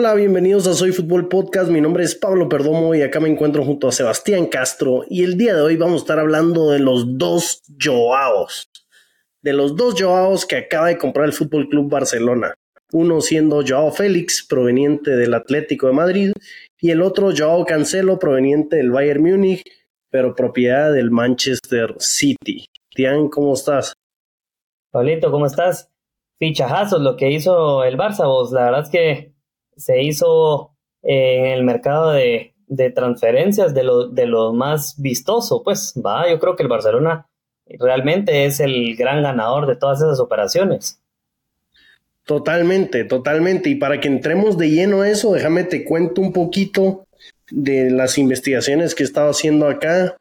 Hola, bienvenidos a Soy Fútbol Podcast. Mi nombre es Pablo Perdomo y acá me encuentro junto a Sebastián Castro. Y el día de hoy vamos a estar hablando de los dos Joaos. De los dos Joaos que acaba de comprar el Fútbol Club Barcelona. Uno siendo Joao Félix, proveniente del Atlético de Madrid, y el otro Joao Cancelo, proveniente del Bayern Múnich, pero propiedad del Manchester City. Tian, ¿cómo estás? Pablito, ¿cómo estás? Fichajazos, lo que hizo el Barça, vos. La verdad es que se hizo en el mercado de, transferencias de lo, de lo más vistoso, pues va, yo creo que el Barcelona realmente es el gran ganador de todas esas operaciones. Totalmente, totalmente. Y para que entremos de lleno a eso, déjame te cuento un poquito de las investigaciones que he estado haciendo acá.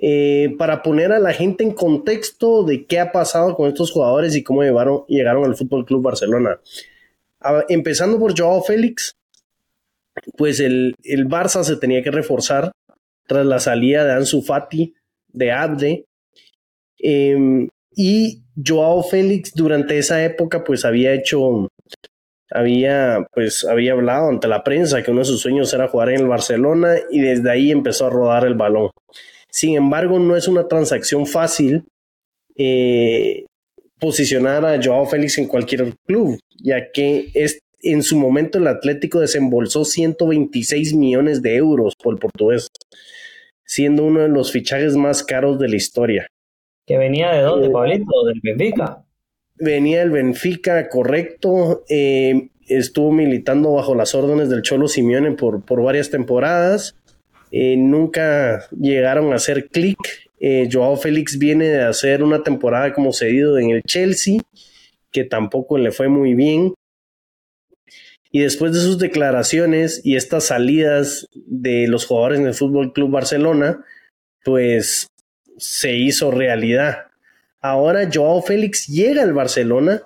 Eh, para poner a la gente en contexto de qué ha pasado con estos jugadores y cómo llevaron, llegaron al Fútbol Club Barcelona empezando por Joao Félix, pues el, el, Barça se tenía que reforzar tras la salida de Ansu Fati, de Abde, em, y Joao Félix durante esa época pues había hecho, había pues había hablado ante la prensa que uno de sus sueños era jugar en el Barcelona y desde ahí empezó a rodar el balón. Sin embargo, no es una transacción fácil eh, posicionar a Joao Félix en cualquier club, ya que es, en su momento el Atlético desembolsó 126 millones de euros por el portugués, siendo uno de los fichajes más caros de la historia. ¿Que venía de dónde, eh, Pablito? ¿Del Benfica? Venía del Benfica, correcto. Eh, estuvo militando bajo las órdenes del Cholo Simeone por, por varias temporadas. Eh, nunca llegaron a hacer clic eh, Joao Félix viene de hacer una temporada como cedido en el Chelsea, que tampoco le fue muy bien. Y después de sus declaraciones y estas salidas de los jugadores en el Fútbol Club Barcelona, pues se hizo realidad. Ahora Joao Félix llega al Barcelona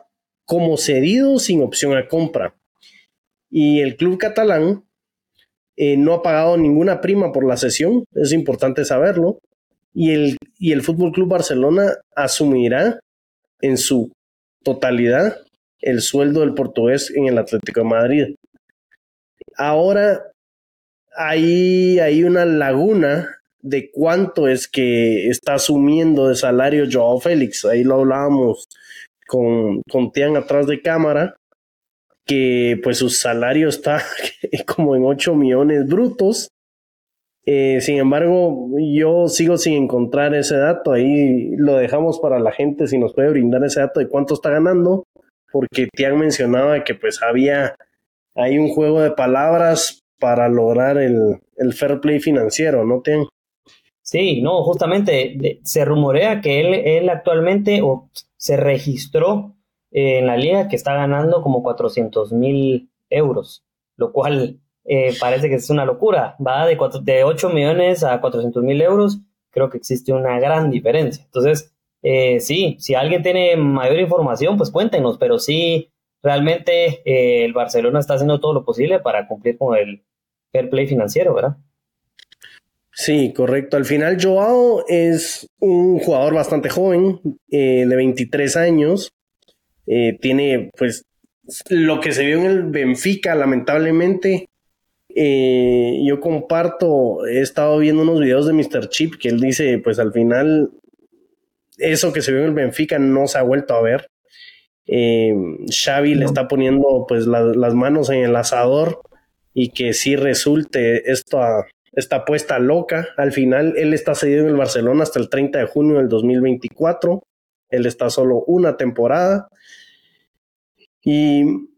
como cedido sin opción a compra. Y el club catalán eh, no ha pagado ninguna prima por la sesión, es importante saberlo y el, y el Fútbol Club Barcelona asumirá en su totalidad el sueldo del portugués en el Atlético de Madrid. Ahora hay, hay una laguna de cuánto es que está asumiendo de salario Joao Félix. Ahí lo hablábamos con, con Tian atrás de cámara, que pues su salario está como en 8 millones brutos eh, sin embargo, yo sigo sin encontrar ese dato. Ahí lo dejamos para la gente si nos puede brindar ese dato de cuánto está ganando, porque Tian mencionaba que pues había hay un juego de palabras para lograr el, el fair play financiero, ¿no, Tian? Sí, no, justamente se rumorea que él, él actualmente o se registró en la liga que está ganando como 400 mil euros, lo cual eh, parece que es una locura. Va de, de 8 millones a 400 mil euros. Creo que existe una gran diferencia. Entonces, eh, sí, si alguien tiene mayor información, pues cuéntenos, pero sí, realmente eh, el Barcelona está haciendo todo lo posible para cumplir con el fair play financiero, ¿verdad? Sí, correcto. Al final, Joao es un jugador bastante joven, de 23 años. tiene, pues, lo que se vio en el Benfica, lamentablemente, eh, yo comparto, he estado viendo unos videos de Mr. Chip que él dice, pues al final, eso que se vio en el Benfica no se ha vuelto a ver. Eh, Xavi le está poniendo pues las manos en el asador y que sí resulte esta, esta apuesta loca. Al final, él está cedido en el Barcelona hasta el 30 de junio del 2024. Él está solo una temporada. Y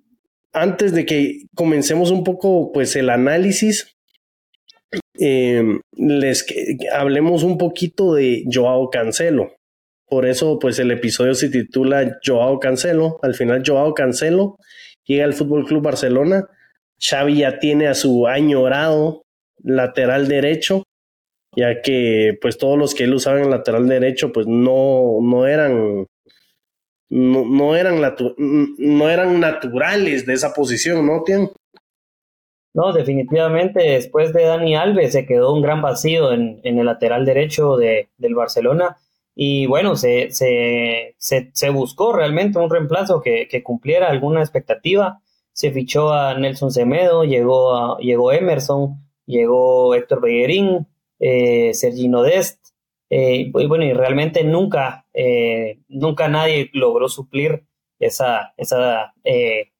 antes de que comencemos un poco pues el análisis, em, les hablemos un poquito de Joao Cancelo. Por eso pues el episodio se titula Joao Cancelo. Al final Joao Cancelo llega al Fútbol Club Barcelona. Xavi ya tiene a su añorado lateral derecho, ya que pues todos los que él usaba en lateral derecho pues no, no eran no, eran, no eran naturales de esa posición, ¿no, Tian? No, definitivamente después de Dani Alves se quedó un gran vacío en, el lateral derecho de, del Barcelona y bueno, se, se, se, buscó realmente un reemplazo que, cumpliera alguna expectativa se fichó a Nelson Semedo, llegó, a, llegó Emerson, llegó Héctor Bellerín, eh, Sergino Dest, eh, y bueno, y realmente nunca, eh, nunca nadie logró suplir esa, esa eh,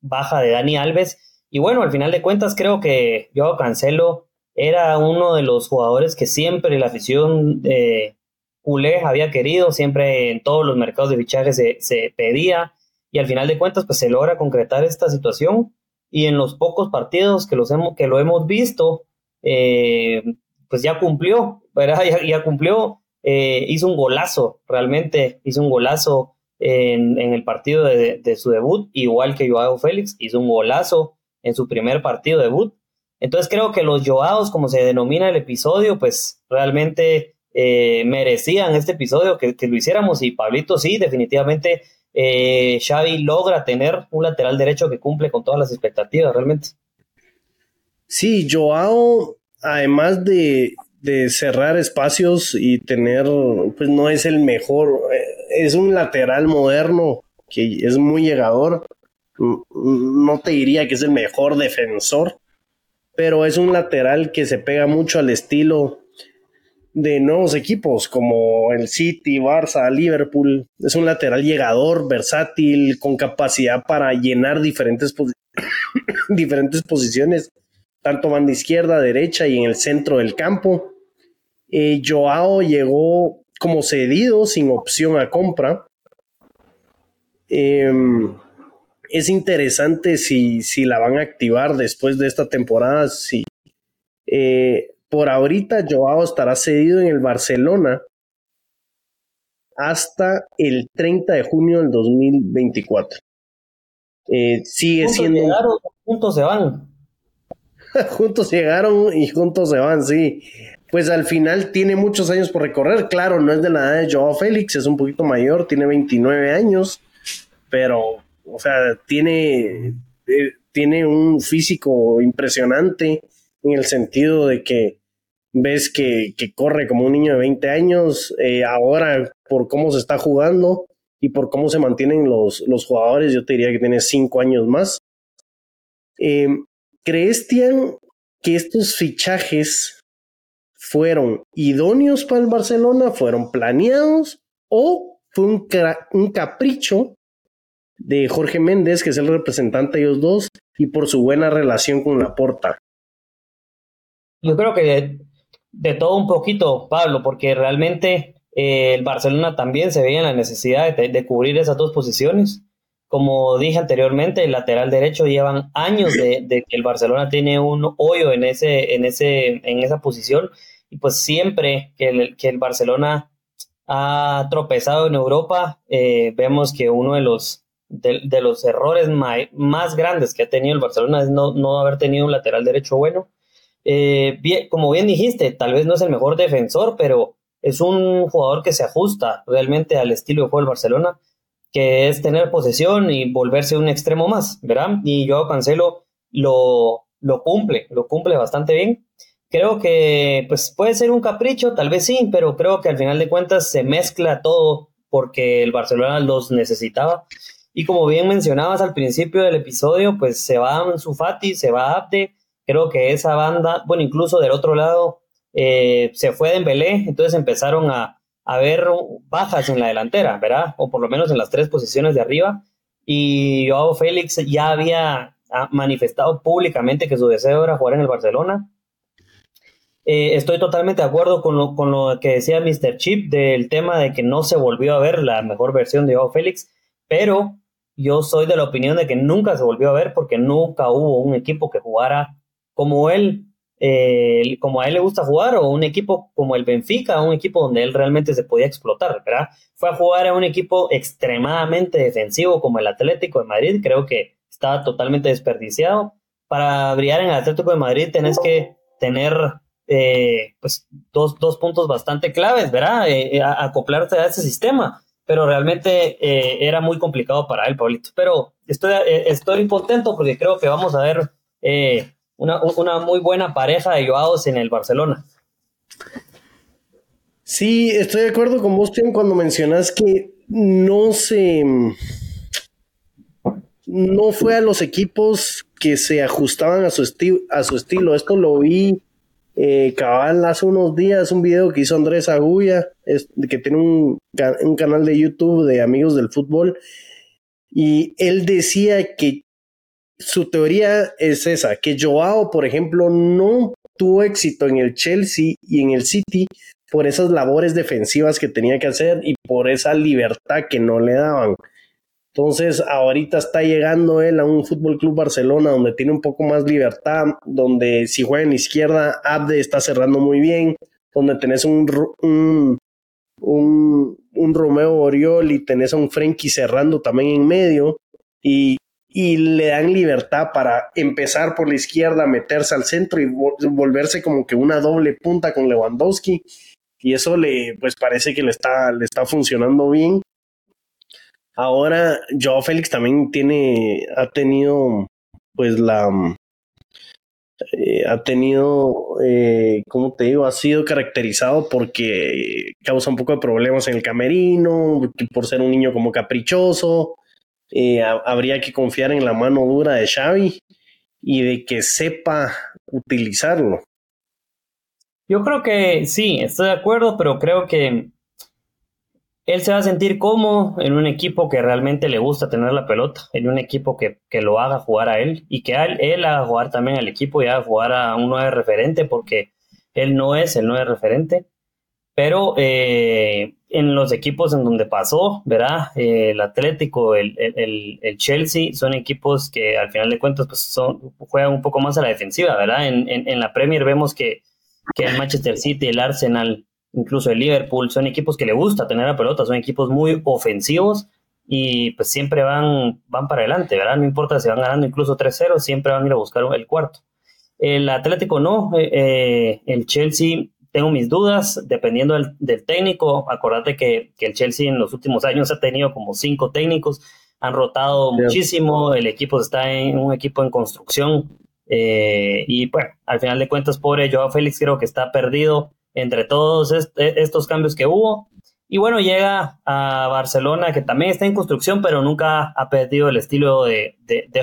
baja de Dani Alves. Y bueno, al final de cuentas creo que Joao Cancelo era uno de los jugadores que siempre la afición de culé había querido, siempre en todos los mercados de fichajes se, se pedía. Y al final de cuentas pues se logra concretar esta situación. Y en los pocos partidos que, los hemos, que lo hemos visto, pues ya cumplió, ¿verdad? Ya, cumplió, eh, hizo un golazo, realmente hizo un golazo en, el partido de, su debut, igual que Joao Félix, hizo un golazo en su primer partido debut. Entonces creo que los Joaos, como se denomina el episodio, pues realmente eh, merecían este episodio que, lo hiciéramos y Pablito sí, definitivamente eh, Xavi logra tener un lateral derecho que cumple con todas las expectativas, realmente. Sí, Joao además de, cerrar espacios y tener, pues no es el mejor, eh, es un lateral moderno que es muy llegador. No te diría que es el mejor defensor, pero es un lateral que se pega mucho al estilo de nuevos equipos como el City, Barça, Liverpool. Es un lateral llegador, versátil, con capacidad para llenar diferentes, diferentes posiciones tanto banda izquierda, derecha y en el centro del campo. Eh, Joao llegó como cedido, sin opción a compra. Em, es interesante si, si, la van a activar después de esta temporada. Si, eh, por ahorita Joao estará cedido en el Barcelona hasta el 30 de junio del 2024. Eh, sigue siendo... Puntos se van. juntos llegaron y juntos se van, sí. Pues al final tiene muchos años por recorrer. Claro, no es de la edad de Joao Félix, es un poquito mayor, tiene 29 años, pero, o sea, tiene, eh, tiene un físico impresionante en el sentido de que ves que, corre como un niño de 20 años. Eh, ahora, por cómo se está jugando y por cómo se mantienen los, los jugadores, yo te diría que tiene 5 años más. Eh, ¿Crees, que estos fichajes fueron idóneos para el Barcelona, fueron planeados o fue un, capricho de Jorge Méndez, que es el representante de ellos dos, y por su buena relación con la porta? Yo creo que de, todo un poquito, Pablo, porque realmente eh, el Barcelona también se veía en la necesidad de, cubrir esas dos posiciones. Como dije anteriormente, el lateral derecho llevan años de, que el Barcelona tiene un hoyo en, ese, en, ese, en esa posición y pues siempre que el, Barcelona ha tropezado en Europa, eh, vemos que uno de los, de, los errores más grandes que ha tenido el Barcelona es no, no haber tenido un lateral derecho bueno. Eh, como bien dijiste, tal vez no es el mejor defensor, pero es un jugador que se ajusta realmente al estilo de juego del Barcelona que es tener posesión y volverse un extremo más, ¿verdad? Y yo Cancelo lo, lo cumple, lo cumple bastante bien. Creo que pues puede ser un capricho, tal vez sí, pero creo que al final de cuentas se mezcla todo porque el Barcelona los necesitaba. Y como bien mencionabas al principio del episodio, pues se va su Fati, se va Abde. Creo que esa banda, bueno, incluso del otro lado, eh, se fue de Dembélé, entonces empezaron a, haber bajas en la delantera, ¿verdad? O por lo menos en las tres posiciones de arriba. Y Joao Félix ya había manifestado públicamente que su deseo era jugar en el Barcelona. Eh, estoy totalmente de acuerdo con lo, con lo que decía Mr. Chip del tema de que no se volvió a ver la mejor versión de Joao Félix, pero yo soy de la opinión de que nunca se volvió a ver porque nunca hubo un equipo que jugara como él eh, como a él le gusta jugar, o un equipo como el Benfica, un equipo donde él realmente se podía explotar. Fue a jugar a un equipo extremadamente defensivo como el Atlético de Madrid, creo que estaba totalmente desperdiciado. Para brillar en el Atlético de Madrid tenés que tener eh, pues dos, dos, puntos bastante claves, ¿verdad? Eh, acoplarte a ese sistema, pero realmente era muy complicado para él, Paulito. Pero estoy, estoy contento porque creo que vamos a ver una, una muy buena pareja de Joaos en el Barcelona. Sí, estoy de acuerdo con vos, Tim, cuando mencionas que no se. no fue a los equipos que se ajustaban a su, a su estilo. Esto lo vi eh, cabal hace unos días, un video que hizo Andrés Agulla, que tiene un, un canal de YouTube de amigos del fútbol, y él decía que su teoría es esa, que Joao, por ejemplo, no tuvo éxito en el Chelsea y en el City por esas labores defensivas que tenía que hacer y por esa libertad que no le daban. Entonces, ahorita está llegando él a un Fútbol Club Barcelona donde tiene un poco más libertad, donde si juega en izquierda, Abde está cerrando muy bien, donde tenés un, un, un, Romeo Oriol y tenés a un Frenkie cerrando también en medio y, y le dan libertad para empezar por la izquierda, meterse al centro y volverse como que una doble punta con Lewandowski. Y eso le, pues parece que le está, le está funcionando bien. Ahora, Joao Félix también tiene, ha tenido, pues la, eh, ha tenido, eh, como te digo, ha sido caracterizado porque causa un poco de problemas en el camerino, por ser un niño como caprichoso. Eh, habría que confiar en la mano dura de Xavi y de que sepa utilizarlo. Yo creo que sí, estoy de acuerdo, pero creo que él se va a sentir cómodo en un equipo que realmente le gusta tener la pelota, en un equipo que, lo haga jugar a él y que él, él, haga jugar también al equipo y haga jugar a un nueve referente, porque él no es el nueve referente. Pero eh, en los equipos en donde pasó, ¿verdad? Eh, el Atlético, el, Chelsea, son equipos que al final de cuentas pues son, juegan un poco más a la defensiva, ¿verdad? En, en, la Premier vemos que, que el Manchester City, el Arsenal, incluso el Liverpool, son equipos que le gusta tener la pelota, son equipos muy ofensivos y pues siempre van, van para adelante, ¿verdad? No importa si van ganando incluso 3-0, siempre van a ir a buscar el cuarto. El Atlético no, eh, eh, el Chelsea, tengo mis dudas, dependiendo del, técnico, acordate que, que, el Chelsea en los últimos años ha tenido como cinco técnicos, han rotado muchísimo, el equipo está en un equipo en construcción eh, y bueno, al final de cuentas, pobre Joao Félix creo que está perdido entre todos e, estos cambios que hubo. Y bueno, llega a Barcelona, que también está en construcción, pero nunca ha perdido el estilo de,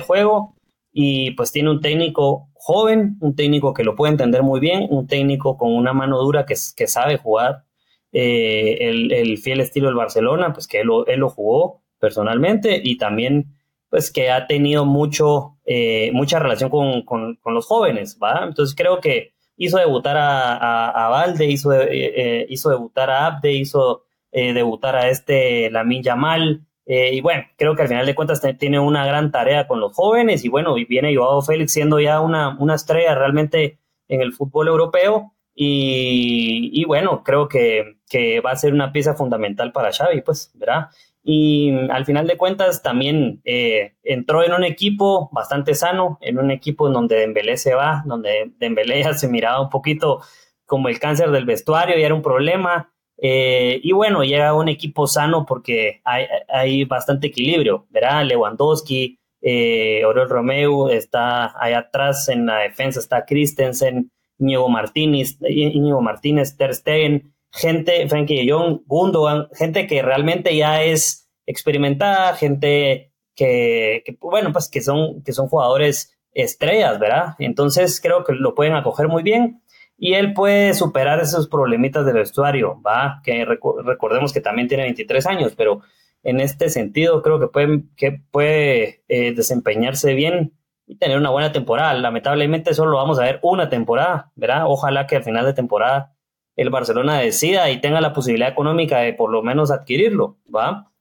juego. Y pues tiene un técnico joven, un técnico que lo puede entender muy bien, un técnico con una mano dura que, sabe jugar eh, el, fiel estilo del Barcelona, pues que él, él, lo jugó personalmente y también pues que ha tenido mucho, eh, mucha relación con, con, los jóvenes, ¿va? Entonces creo que hizo debutar a, a, Valde, hizo, eh, eh, hizo debutar a Abde, hizo eh, debutar a este Lamin Yamal. y bueno, creo que al final de cuentas tiene una gran tarea con los jóvenes y bueno, y viene Joao Félix siendo ya una, una estrella realmente en el fútbol europeo. Y, y bueno, creo que, que, va a ser una pieza fundamental para Xavi, pues, ¿verdad? Y al final de cuentas también eh, entró en un equipo bastante sano, en un equipo en donde Dembélé se va, donde Dembélé ya se miraba un poquito como el cáncer del vestuario y era un problema. Eh, y bueno, llega un equipo sano porque hay, bastante equilibrio, ¿verdad? Lewandowski, eh, Oriol Romeo está ahí atrás en la defensa, está Christensen, Íñigo Martínez, Íñigo Martínez, Ter Stegen, gente, Frankie Jong, Gundogan, gente que realmente ya es experimentada, gente que, bueno, pues que son, que son jugadores estrellas, ¿verdad? Entonces creo que lo pueden acoger muy bien y él puede superar esos problemitas del vestuario, ¿va? Que recordemos que también tiene 23 años, pero en este sentido creo que puede, que puede eh, desempeñarse bien y tener una buena temporada. Lamentablemente solo vamos a ver una temporada, ¿verdad? Ojalá que al final de temporada el Barcelona decida y tenga la posibilidad económica de por lo menos adquirirlo, ¿va?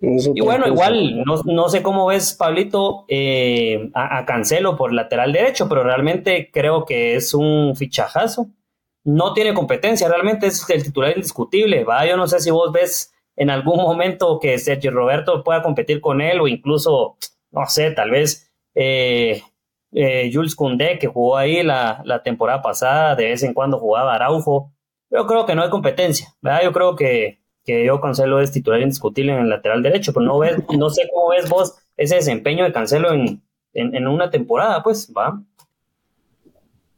y bueno, igual, no, sé cómo ves, Pablito, eh, a, Cancelo por lateral derecho, pero realmente creo que es un fichajazo. No tiene competencia, realmente es el titular indiscutible, ¿va? Yo no sé si vos ves en algún momento que Sergio Roberto pueda competir con él o incluso, no sé, tal vez eh, eh, Jules Koundé, que jugó ahí la, la temporada pasada, de vez en cuando jugaba Araujo yo creo que no hay competencia, ¿verdad? Yo creo que, que yo Cancelo es titular indiscutible en el lateral derecho, pero no, ves, no sé cómo ves vos ese desempeño de Cancelo en, en, una temporada, pues, ¿va?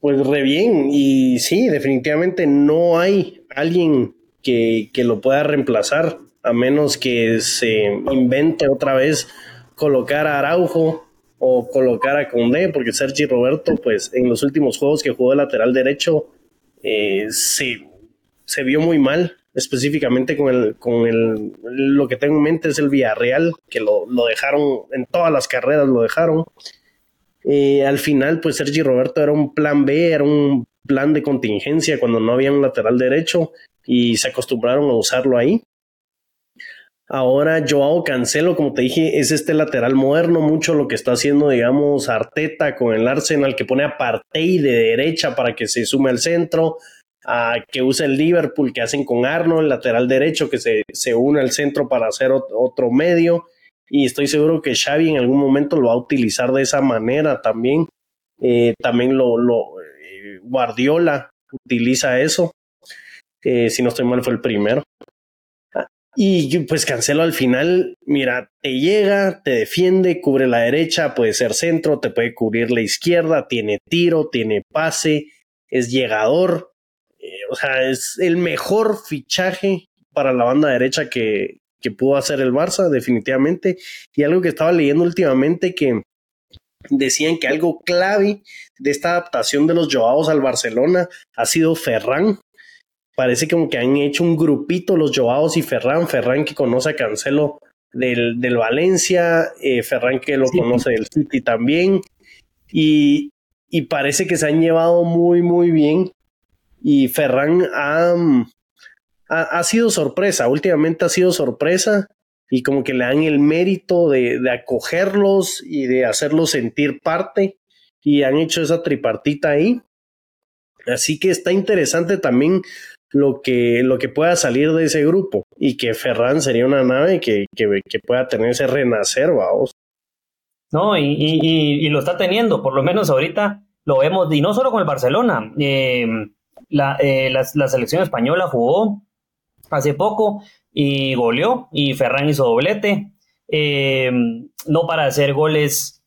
Pues re bien, y sí, definitivamente no hay alguien que, que lo pueda reemplazar, a menos que se invente otra vez colocar a Araujo o colocar a Condé, porque Sergi Roberto, pues en los últimos juegos que jugó de lateral derecho, eh, se, se vio muy mal, específicamente con el, con el, lo que tengo en mente es el Villarreal, que lo, lo dejaron, en todas las carreras lo dejaron. Eh, al final, pues Sergi Roberto era un plan B, era un plan de contingencia cuando no había un lateral derecho y se acostumbraron a usarlo ahí. Ahora Joao Cancelo, como te dije, es este lateral moderno, mucho lo que está haciendo, digamos, Arteta con el Arsenal, que pone a Partey de derecha para que se sume al centro, a que usa el Liverpool, que hacen con Arnold, lateral derecho, que se, se une al centro para hacer otro medio. Y estoy seguro que Xavi en algún momento lo va a utilizar de esa manera también. Eh, también lo, eh, Guardiola utiliza eso. Eh, si no estoy mal, fue el primero. Y pues Cancelo al final, mira, te llega, te defiende, cubre la derecha, puede ser centro, te puede cubrir la izquierda, tiene tiro, tiene pase, es llegador. O sea, es el mejor fichaje para la banda derecha que, que pudo hacer el Barça, definitivamente. Y algo que estaba leyendo últimamente que decían que algo clave de esta adaptación de los Joaos al Barcelona ha sido Ferran, parece como que han hecho un grupito los Joaos y Ferran, Ferran que conoce a Cancelo del, del Valencia, eh, Ferran que lo conoce del City también, y, y, parece que se han llevado muy, muy bien, y Ferran ha, ha, sido sorpresa, últimamente ha sido sorpresa, y como que le dan el mérito de, de acogerlos y de hacerlos sentir parte, y han hecho esa tripartita ahí. Así que está interesante también lo que, lo que pueda salir de ese grupo y que Ferran sería una nave que, que, pueda tener ese renacer, vamos. No, y, y, lo está teniendo, por lo menos ahorita lo vemos, y no solo con el Barcelona, eh, la, eh, la, selección española jugó hace poco y goleó, y Ferran hizo doblete, eh, no para hacer goles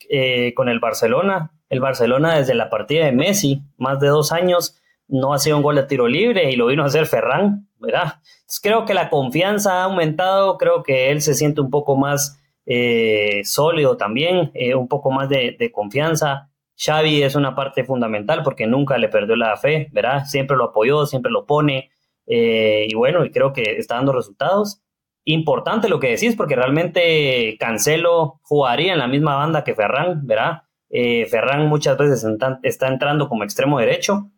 con el Barcelona, el Barcelona desde la partida de Messi, más de dos años, no ha sido un gol de tiro libre y lo vino a hacer Ferran, ¿verdad? creo que la confianza ha aumentado, creo que él se siente un poco más eh, sólido también, eh, un poco más de, confianza. Xavi es una parte fundamental porque nunca le perdió la fe, ¿verdad? Siempre lo apoyó, siempre lo pone eh, y bueno, y creo que está dando resultados. Importante lo que decís porque realmente Cancelo jugaría en la misma banda que Ferran, ¿verdad? Ferran muchas veces está entrando como extremo derecho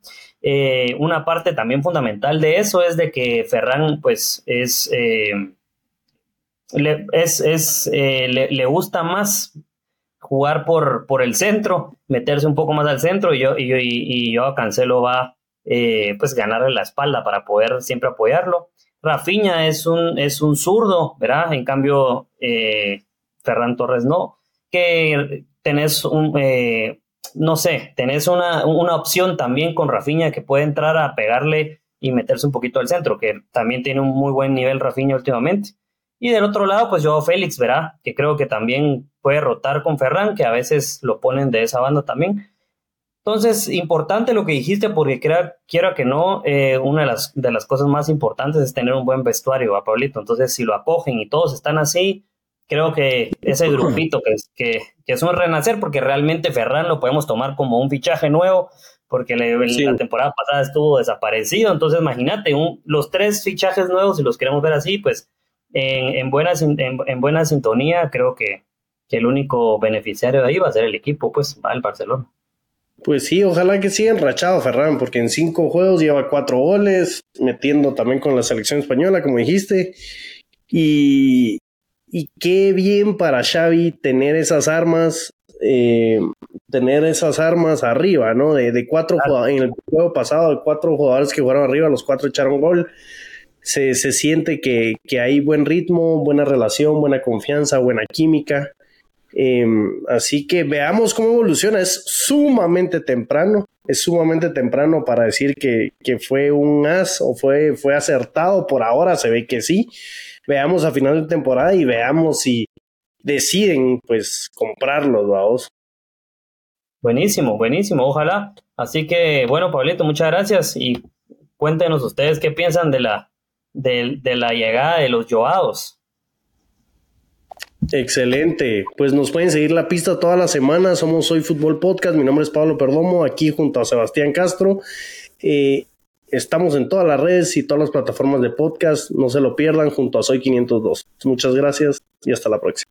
eh, una parte también fundamental de eso es de que Ferran, pues, es, eh, eh, le, gusta más jugar por, por el centro, meterse un poco más al centro y yo, y yo, y, yo a Cancelo va, pues, ganarle la espalda para poder siempre apoyarlo. Rafinha es un, es un zurdo, ¿verdad? En cambio, Ferran Torres no, que tenés un, no sé, tenés una, una opción también con Rafinha que puede entrar a pegarle y meterse un poquito al centro, que también tiene un muy buen nivel Rafinha últimamente. Y del otro lado, pues yo Félix, verá, que creo que también puede rotar con Ferran, que a veces lo ponen de esa banda también. Entonces, importante lo que dijiste, porque quiero que no, eh, una de las, de las cosas más importantes es tener un buen vestuario, a Pablito. Entonces, si lo acogen y todos están así, creo que ese grupito que, que, que, es un renacer, porque realmente Ferran lo podemos tomar como un fichaje nuevo, porque la temporada pasada estuvo desaparecido, entonces imagínate, los tres fichajes nuevos, si los queremos ver así, pues en, en buena, en, buena sintonía, creo que, que, el único beneficiario de ahí va a ser el equipo, pues va el Barcelona. Pues sí, ojalá que siga enrachado Ferran, porque en cinco juegos lleva cuatro goles, metiendo también con la selección española, como dijiste. Y, y qué bien para Xavi tener esas armas, eh, tener esas armas arriba, ¿no? De, cuatro jugadores, en el juego pasado, de cuatro jugadores que jugaron arriba, los cuatro echaron gol. Se, se siente que, que, hay buen ritmo, buena relación, buena confianza, buena química. Em, así que veamos cómo evoluciona. Es sumamente temprano, es sumamente temprano para decir que, que fue un as o fue, fue acertado. Por ahora se ve que sí veamos a final de temporada y veamos si deciden pues comprarlos, vamos. Buenísimo, buenísimo, ojalá. Así que bueno, Pablito, muchas gracias y cuéntenos ustedes qué piensan de la, de, la llegada de los Joados. Excelente. Pues nos pueden seguir la pista toda la semana. Somos Soy Fútbol Podcast. Mi nombre es Pablo Perdomo, aquí junto a Sebastián Castro. Eh, estamos en todas las redes y todas las plataformas de podcast. No se lo pierdan junto a Soy 502. Muchas gracias y hasta la próxima.